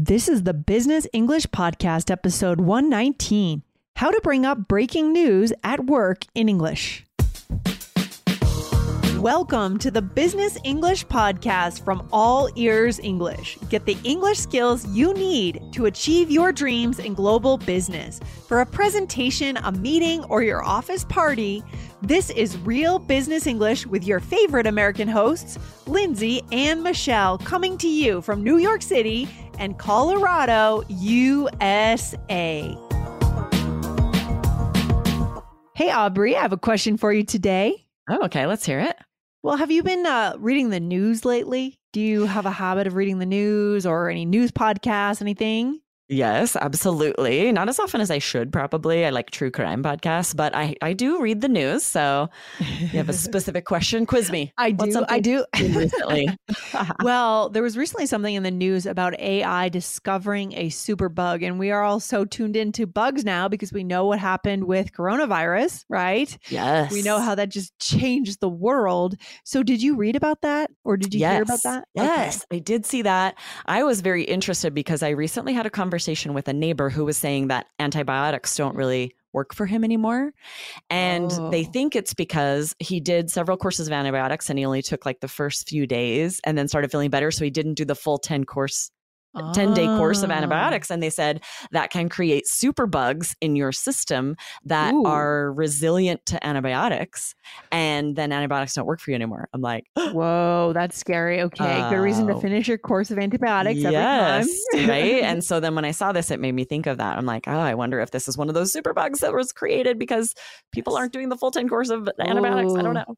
This is the Business English Podcast, episode 119 How to Bring Up Breaking News at Work in English. Welcome to the Business English Podcast from All Ears English. Get the English skills you need to achieve your dreams in global business. For a presentation, a meeting, or your office party, this is Real Business English with your favorite American hosts, Lindsay and Michelle, coming to you from New York City and Colorado, USA. Hey, Aubrey, I have a question for you today. Oh, okay. Let's hear it. Well, have you been uh, reading the news lately? Do you have a habit of reading the news or any news podcasts, anything? Yes, absolutely. Not as often as I should, probably. I like true crime podcasts, but I, I do read the news. So you have a specific question, quiz me. I do. I do. recently. well, there was recently something in the news about AI discovering a super bug, and we are all so tuned into bugs now because we know what happened with coronavirus, right? Yes. We know how that just changed the world. So, did you read about that or did you yes. hear about that? Yes, okay. I did see that. I was very interested because I recently had a conversation conversation with a neighbor who was saying that antibiotics don't really work for him anymore. And oh. they think it's because he did several courses of antibiotics and he only took like the first few days and then started feeling better. So he didn't do the full 10 course 10 day course of ah. antibiotics. And they said that can create super bugs in your system that Ooh. are resilient to antibiotics. And then antibiotics don't work for you anymore. I'm like, whoa, that's scary. Okay. Uh, Good reason to oh. finish your course of antibiotics yes, right. And so then when I saw this, it made me think of that. I'm like, oh, I wonder if this is one of those super bugs that was created because people aren't doing the full 10 course of antibiotics. Ooh. I don't know.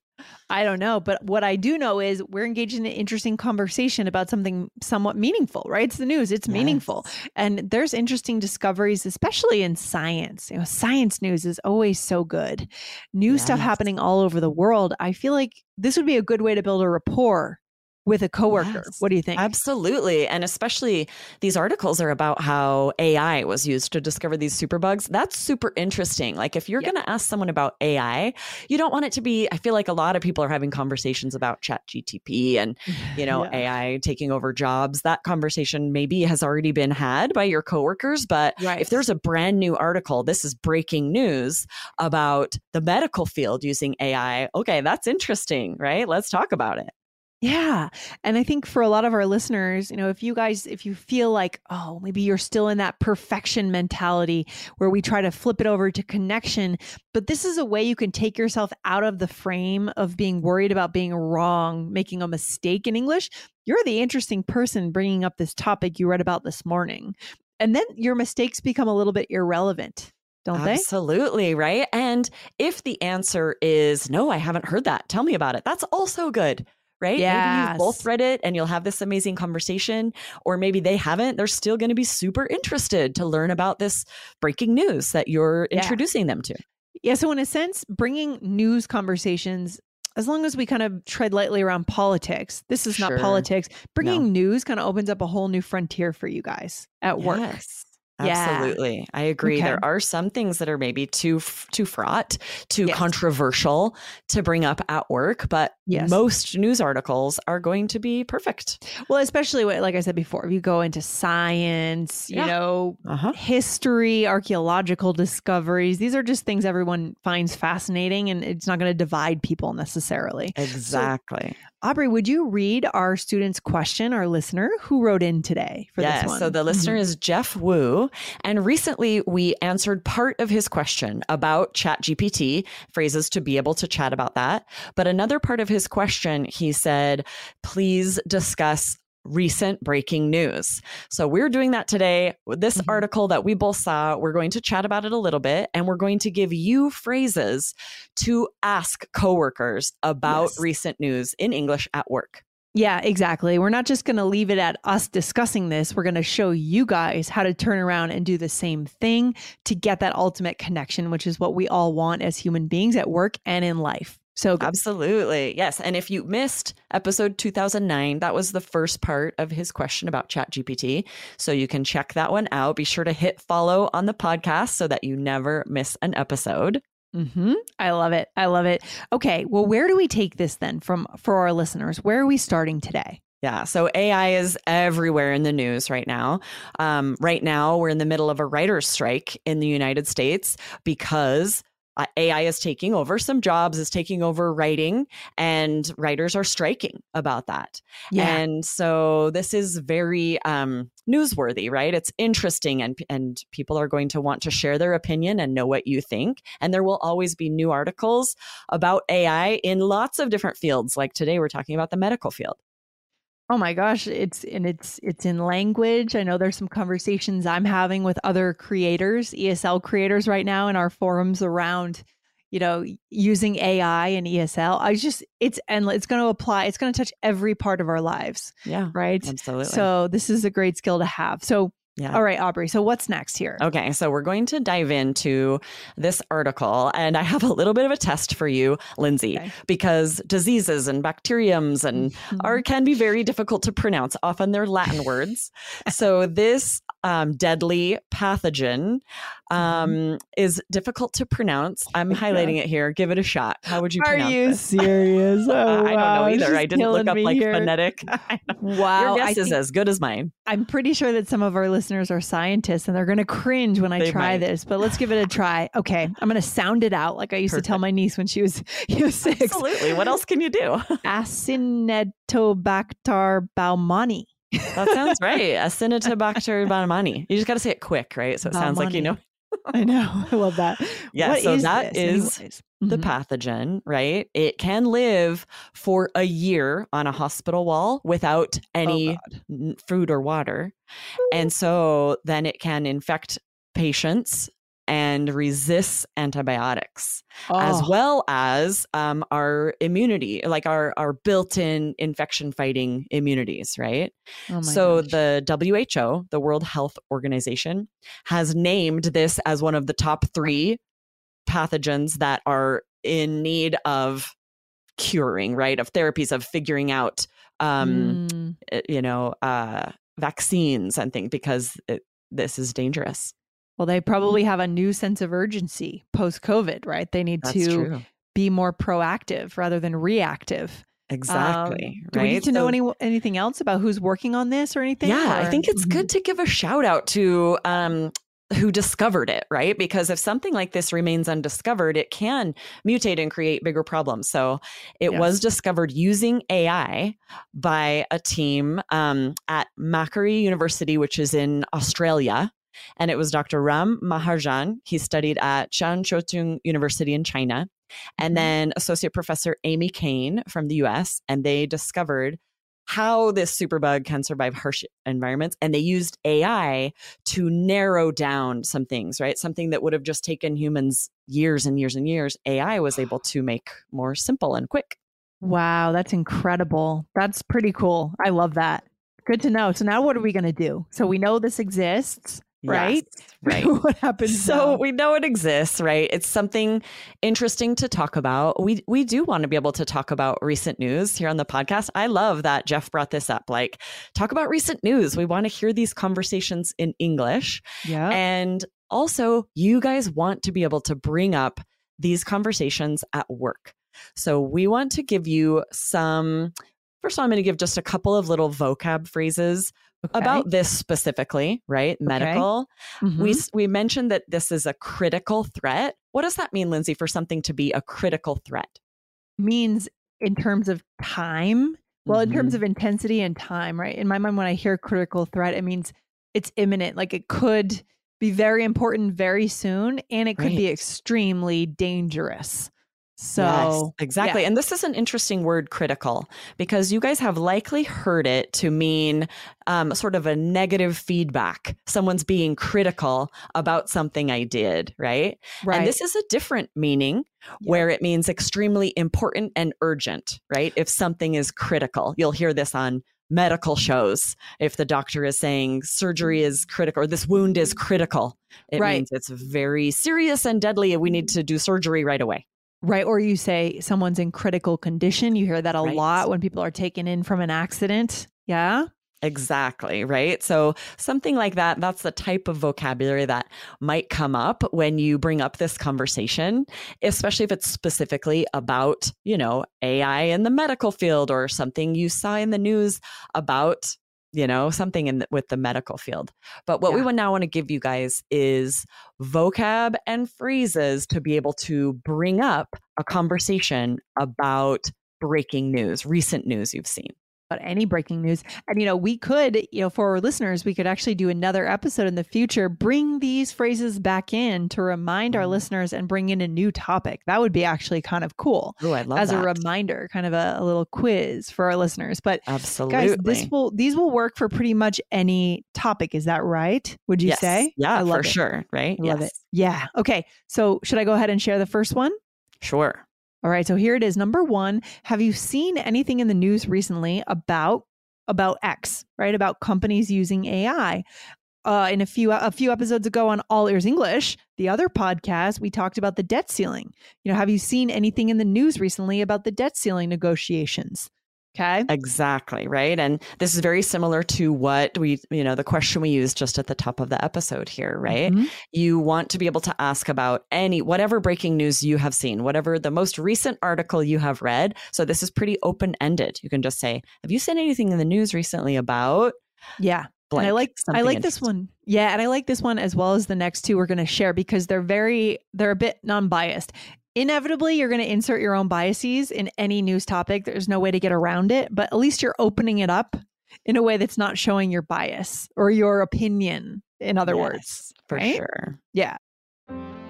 I don't know. But what I do know is we're engaged in an interesting conversation about something somewhat meaningful, right? It's the news, it's yes. meaningful. And there's interesting discoveries, especially in science. You know, science news is always so good. New yes. stuff happening all over the world. I feel like this would be a good way to build a rapport with a coworker. Yes, what do you think? Absolutely. And especially these articles are about how AI was used to discover these superbugs. That's super interesting. Like if you're yep. going to ask someone about AI, you don't want it to be I feel like a lot of people are having conversations about chat GTP and, you know, yeah. AI taking over jobs. That conversation maybe has already been had by your coworkers, but right. if there's a brand new article, this is breaking news about the medical field using AI. Okay, that's interesting, right? Let's talk about it. Yeah. And I think for a lot of our listeners, you know, if you guys, if you feel like, oh, maybe you're still in that perfection mentality where we try to flip it over to connection, but this is a way you can take yourself out of the frame of being worried about being wrong, making a mistake in English. You're the interesting person bringing up this topic you read about this morning. And then your mistakes become a little bit irrelevant don't they? Absolutely, right? And if the answer is no, I haven't heard that, tell me about it. That's also good right? Yeah. Maybe you've both read it and you'll have this amazing conversation, or maybe they haven't. They're still going to be super interested to learn about this breaking news that you're yeah. introducing them to. Yeah. So, in a sense, bringing news conversations as long as we kind of tread lightly around politics, this is sure. not politics. Bringing no. news kind of opens up a whole new frontier for you guys at yes. work. Absolutely. Yeah. I agree. Okay. There are some things that are maybe too too fraught, too yes. controversial to bring up at work, but yes. most news articles are going to be perfect. Well, especially like I said before, if you go into science, yeah. you know, uh-huh. history, archaeological discoveries, these are just things everyone finds fascinating and it's not going to divide people necessarily. Exactly. So, Aubrey, would you read our student's question, our listener who wrote in today for yes, this one? So the listener mm-hmm. is Jeff Wu. And recently we answered part of his question about ChatGPT, phrases to be able to chat about that. But another part of his question, he said, please discuss recent breaking news. So we're doing that today. This mm-hmm. article that we both saw, we're going to chat about it a little bit and we're going to give you phrases to ask coworkers about yes. recent news in English at work. Yeah, exactly. We're not just going to leave it at us discussing this. We're going to show you guys how to turn around and do the same thing to get that ultimate connection, which is what we all want as human beings at work and in life. So good. absolutely. Yes. And if you missed episode 2009, that was the first part of his question about ChatGPT. So you can check that one out. Be sure to hit follow on the podcast so that you never miss an episode. Mm-hmm. I love it. I love it. Okay. Well, where do we take this then from for our listeners? Where are we starting today? Yeah. So AI is everywhere in the news right now. Um, right now, we're in the middle of a writer's strike in the United States because uh, AI is taking over some jobs, is taking over writing, and writers are striking about that. Yeah. And so this is very um, newsworthy, right? It's interesting, and and people are going to want to share their opinion and know what you think. And there will always be new articles about AI in lots of different fields. Like today, we're talking about the medical field. Oh my gosh, it's and it's it's in language. I know there's some conversations I'm having with other creators, ESL creators right now in our forums around, you know, using AI and ESL. I just it's and it's going to apply. It's going to touch every part of our lives. Yeah. Right? Absolutely. So this is a great skill to have. So yeah. All right, Aubrey. So what's next here? Okay, so we're going to dive into this article, and I have a little bit of a test for you, Lindsay, okay. because diseases and bacteriums and mm-hmm. are can be very difficult to pronounce. Often they're Latin words. so this um, deadly pathogen mm-hmm. um, is difficult to pronounce. I'm highlighting it here. Give it a shot. How would you Are you this? serious? Oh, I don't know either. I didn't look up like here. phonetic. wow. Your guess is as good as mine. I'm pretty sure that some of our listeners are scientists and they're going to cringe when I they try might. this, but let's give it a try. Okay. I'm going to sound it out like I used Perfect. to tell my niece when she was, she was six. Absolutely. What else can you do? Acinetobacter baumannii. That sounds right. Acinetobacter baumannii. You just got to say it quick, right? So it sounds like you know. I know. I love that. Yeah. What so is that is the mm-hmm. pathogen, right? It can live for a year on a hospital wall without oh, any oh food or water. And so then it can infect patients and resists antibiotics, oh. as well as um, our immunity, like our, our built in infection fighting immunities, right? Oh so gosh. the WHO, the World Health Organization, has named this as one of the top three pathogens that are in need of curing, right? Of therapies, of figuring out, um, mm. Eh, you know, uh, vaccines and things because it, this is dangerous. Well, they probably have a new sense of urgency post COVID, right? They need That's to true. be more proactive rather than reactive. Exactly. Um, do we need to so, know any, anything else about who's working on this or anything? Yeah, or? I think it's good mm-hmm. to give a shout out to um, who discovered it, right? Because if something like this remains undiscovered, it can mutate and create bigger problems. So it yes. was discovered using AI by a team um, at Macquarie University, which is in Australia. And it was Dr. Ram Maharjan. He studied at Shanqiutung University in China. And mm-hmm. then Associate Professor Amy Cain from the US. And they discovered how this superbug can survive harsh environments. And they used AI to narrow down some things, right? Something that would have just taken humans years and years and years. AI was able to make more simple and quick. Wow, that's incredible. That's pretty cool. I love that. Good to know. So now what are we going to do? So we know this exists right? Yes, right. what happens? So now? we know it exists, right? It's something interesting to talk about. We we do want to be able to talk about recent news here on the podcast. I love that Jeff brought this up. Like, talk about recent news. We want to hear these conversations in English. Yeah. And also, you guys want to be able to bring up these conversations at work. So we want to give you some First of all, I'm going to give just a couple of little vocab phrases Okay. about this specifically, right? Okay. Medical. Mm-hmm. We we mentioned that this is a critical threat. What does that mean, Lindsay, for something to be a critical threat? Means in terms of time. Well, mm-hmm. in terms mm-hmm. of intensity and time, right? In my mind, when I hear critical threat, it means it's imminent. Like it could be very important very soon, and it could right. be extremely dangerous. So, yes, exactly. Yeah. And this is an interesting word, critical, because you guys have likely heard it to mean um, sort of a negative feedback. Someone's being critical about something I did, right? Right. And this is a different meaning yeah. where it means extremely important and urgent, right? If something is critical, you'll hear this on medical shows. If the doctor is saying surgery is critical or this wound is critical, it right. means it's very serious and deadly. We need to do surgery right away. Right. Or you say someone's in critical condition. You hear that a right. lot when people are taken in from an accident. Yeah. Exactly, right? So, something like that, that's the type of vocabulary that might come up when you bring up this conversation, especially if it's specifically about, you know, AI in the medical field or something you saw in the news about, you know, something in the, with the medical field. But what yeah. we would now want to give you guys is vocab and phrases to be able to bring up a conversation about breaking news, recent news you've seen about any breaking news. And, you know, we could, you know, for our listeners, we could actually do another episode in the future, bring these phrases back in to remind our mm. listeners and bring in a new topic. That would be actually kind of cool. Oh, I love As that. a reminder, kind of a, a, little quiz for our listeners. But absolutely, guys, this will, these will work for pretty much any topic. Is that right? Would you yes. say? Yeah, for it. sure. Right. I love yes. it. Yeah. Okay. So should I go ahead and share the first one? Sure. All right, so here it is. Number one, have you seen anything in the news recently about about X, right? About companies using AI. Uh, in a few a few episodes ago on All Ears English, the other podcast, we talked about the debt ceiling. You know, have you seen anything in the news recently about the debt ceiling negotiations? Okay. Exactly. Right. And this is very similar to what we, you know, the question we used just at the top of the episode here, right? Mm-hmm. You want to be able to ask about any, whatever breaking news you have seen, whatever the most recent article you have read. So this is pretty open ended. You can just say, Have you seen anything in the news recently about? Yeah. Blank, and I like I like this one. Yeah, and I like this one as well as the next two we're going to share because they're very they're a bit non-biased inevitably you're going to insert your own biases in any news topic. There's no way to get around it but at least you're opening it up in a way that's not showing your bias or your opinion in other yes, words for right? sure. Yeah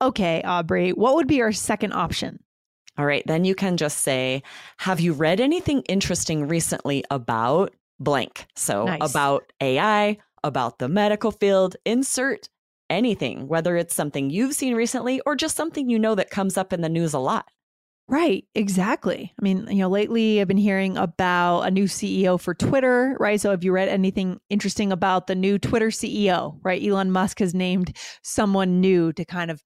Okay, Aubrey, what would be our second option? All right, then you can just say, Have you read anything interesting recently about blank? So, nice. about AI, about the medical field, insert anything, whether it's something you've seen recently or just something you know that comes up in the news a lot. Right, exactly. I mean, you know, lately I've been hearing about a new CEO for Twitter, right? So have you read anything interesting about the new Twitter CEO, right? Elon Musk has named someone new to kind of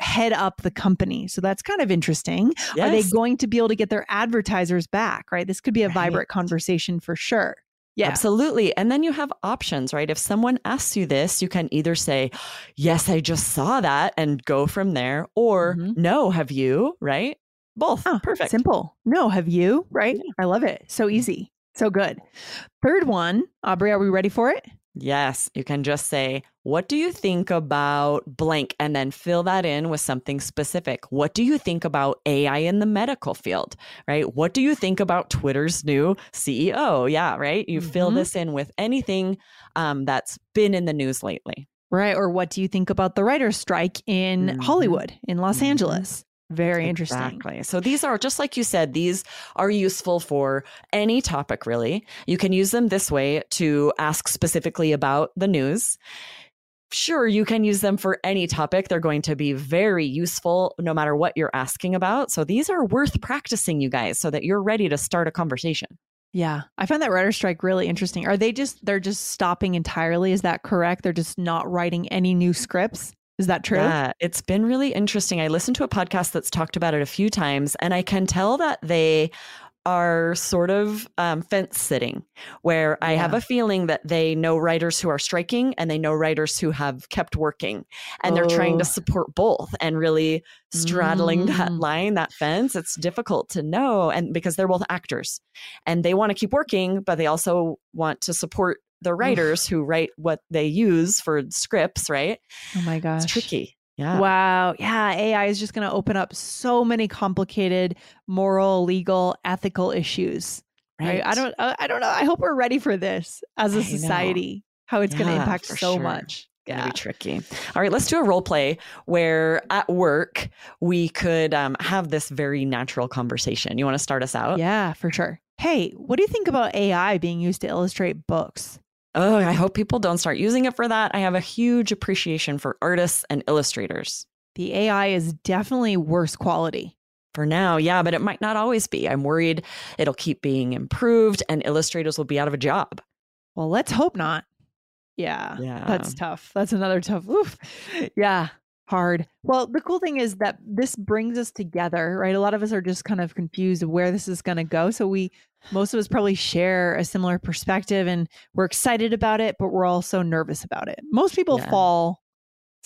head up the company. So that's kind of interesting. Yes. Are they going to be able to get their advertisers back, right? This could be a right. vibrant conversation for sure. Yeah. Absolutely. And then you have options, right? If someone asks you this, you can either say, Yes, I just saw that and go from there, or mm-hmm. No, have you, right? Both. Oh, Perfect. Simple. No, have you, right? Yeah. I love it. So easy. So good. Third one, Aubrey, are we ready for it? Yes, you can just say, What do you think about blank? And then fill that in with something specific. What do you think about AI in the medical field? Right? What do you think about Twitter's new CEO? Yeah, right? You mm-hmm. fill this in with anything um, that's been in the news lately. Right. Or what do you think about the writer's strike in mm-hmm. Hollywood, in Los mm-hmm. Angeles? Very interesting. Exactly. So these are just like you said, these are useful for any topic, really. You can use them this way to ask specifically about the news. Sure, you can use them for any topic. They're going to be very useful no matter what you're asking about. So these are worth practicing, you guys, so that you're ready to start a conversation. Yeah, I find that writer strike really interesting. Are they just they're just stopping entirely? Is that correct? They're just not writing any new scripts? Is that true? Yeah, it's been really interesting. I listened to a podcast that's talked about it a few times, and I can tell that they are sort of um, fence sitting, where yeah. I have a feeling that they know writers who are striking and they know writers who have kept working, and oh. they're trying to oh. support both and really straddling mm. that line, that fence. It's difficult to know, and because they're both actors and they want to keep working, but they also want to support the writers who write what they use for scripts, right? Oh my gosh. It's tricky. Yeah. Wow. Yeah. AI is just going to open up so many complicated moral, legal, ethical issues. Right. right? I don't, I don't know. I hope we're ready for this as a society, how it's yeah, going to impact so sure. much. Yeah. be tricky. All right, let's do a role play where at work we could um, have this very natural conversation. You want to start us out? Yeah, for sure. Hey, what do you think about AI being used to illustrate books? Oh, I hope people don't start using it for that. I have a huge appreciation for artists and illustrators. The AI is definitely worse quality. For now, yeah, but it might not always be. I'm worried it'll keep being improved and illustrators will be out of a job. Well, let's hope not. Yeah, Yeah. that's tough. That's another tough. Oof. Yeah, hard. Well, the cool thing is that this brings us together, right? A lot of us are just kind of confused where this is going to go. So we, most of us probably share a similar perspective and we're excited about it, but we're also nervous about it. Most people Yeah. fall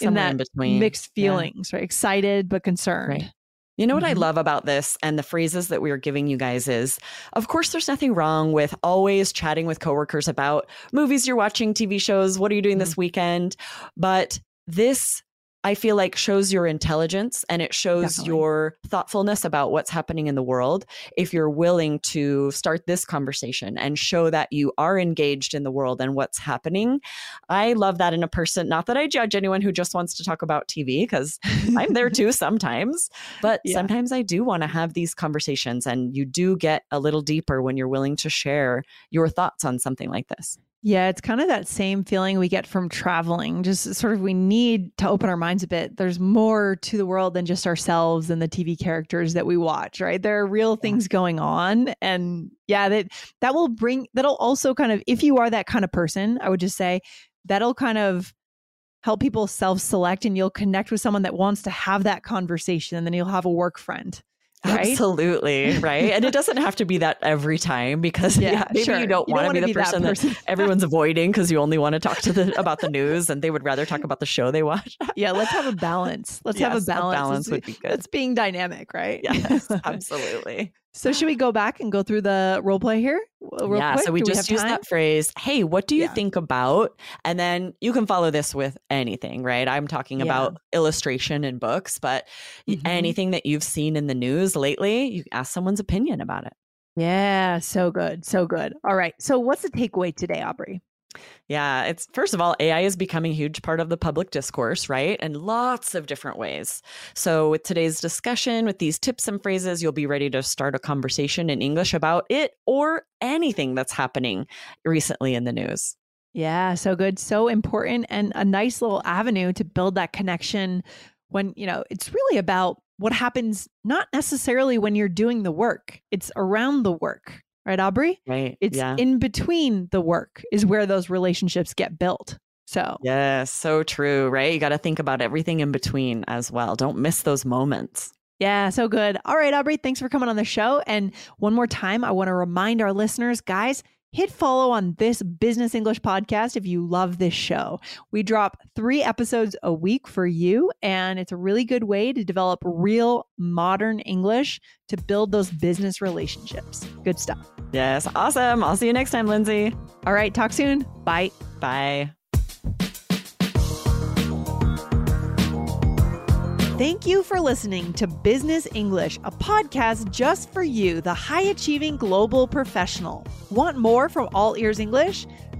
in that in between. mixed Yeah. feelings, right? Excited, but concerned. Right. You know what I Mhm. love about this and the phrases that we are giving you guys is of course there's nothing wrong with always chatting with coworkers about movies you're watching, TV shows, what are you doing this weekend? But this I feel like shows your intelligence and it shows Definitely. your thoughtfulness about what's happening in the world if you're willing to start this conversation and show that you are engaged in the world and what's happening. I love that in a person. Not that I judge anyone who just wants to talk about TV because I'm there too sometimes, but Yeah. sometimes I do want to have these conversations and you do get a little deeper when you're willing to share your thoughts on something like this. Yeah, it's kind of that same feeling we get from traveling. Just sort of we need to open our minds a bit. There's more to the world than just ourselves and the TV characters that we watch, right? There are real things going on and yeah, that that will bring that'll also kind of if you are that kind of person, I would just say that'll kind of help people self-select and you'll connect with someone that wants to have that conversation and then you'll have a work friend. Right? Absolutely. Right. and it doesn't have to be that every time because yeah, maybe sure. you don't want to be the that person that, everyone's avoiding because you only want to talk to the about the news and they would rather talk about the show they watch. yeah, let's have a balance. Let's have a Yes, a balance. balance would be good. That's being dynamic, right? Yes, absolutely. So should we go back and go through the role play here? Real yeah, quick? so we Do just have use time? that phrase, hey, what do you Yeah. think about? And then you can follow this with anything, right? I'm talking Yeah. about illustration and books, but Mhm. anything that you've seen in the news lately, you ask someone's opinion about it. Yeah, so good. So good. All right. So what's the takeaway today, Aubrey? Yeah, it's first of all, AI is becoming a huge part of the public discourse, right? In lots of different ways. So, with today's discussion, with these tips and phrases, you'll be ready to start a conversation in English about it or anything that's happening recently in the news. Yeah, so good. So important and a nice little avenue to build that connection when, you know, it's really about what happens not necessarily when you're doing the work. It's around the work. Right, Aubrey? Right. It's yeah. in between the work is where those relationships get built. So, Yes, so true, right? You got to think about everything in between as well. Don't miss those moments. Yeah, so good. All right, Aubrey, thanks for coming on the show. And one more time, I want to remind our listeners, guys, hit follow on this Business English podcast if you love this show. We drop three episodes a week for you, and it's a really good way to develop real modern English to build those business relationships. Good stuff. Yes, awesome. I'll see you next time, Lindsay. All right, talk soon. Bye. Bye. Thank you for listening to Business English, a podcast just for you, the high achieving global professional. Want more from All Ears English?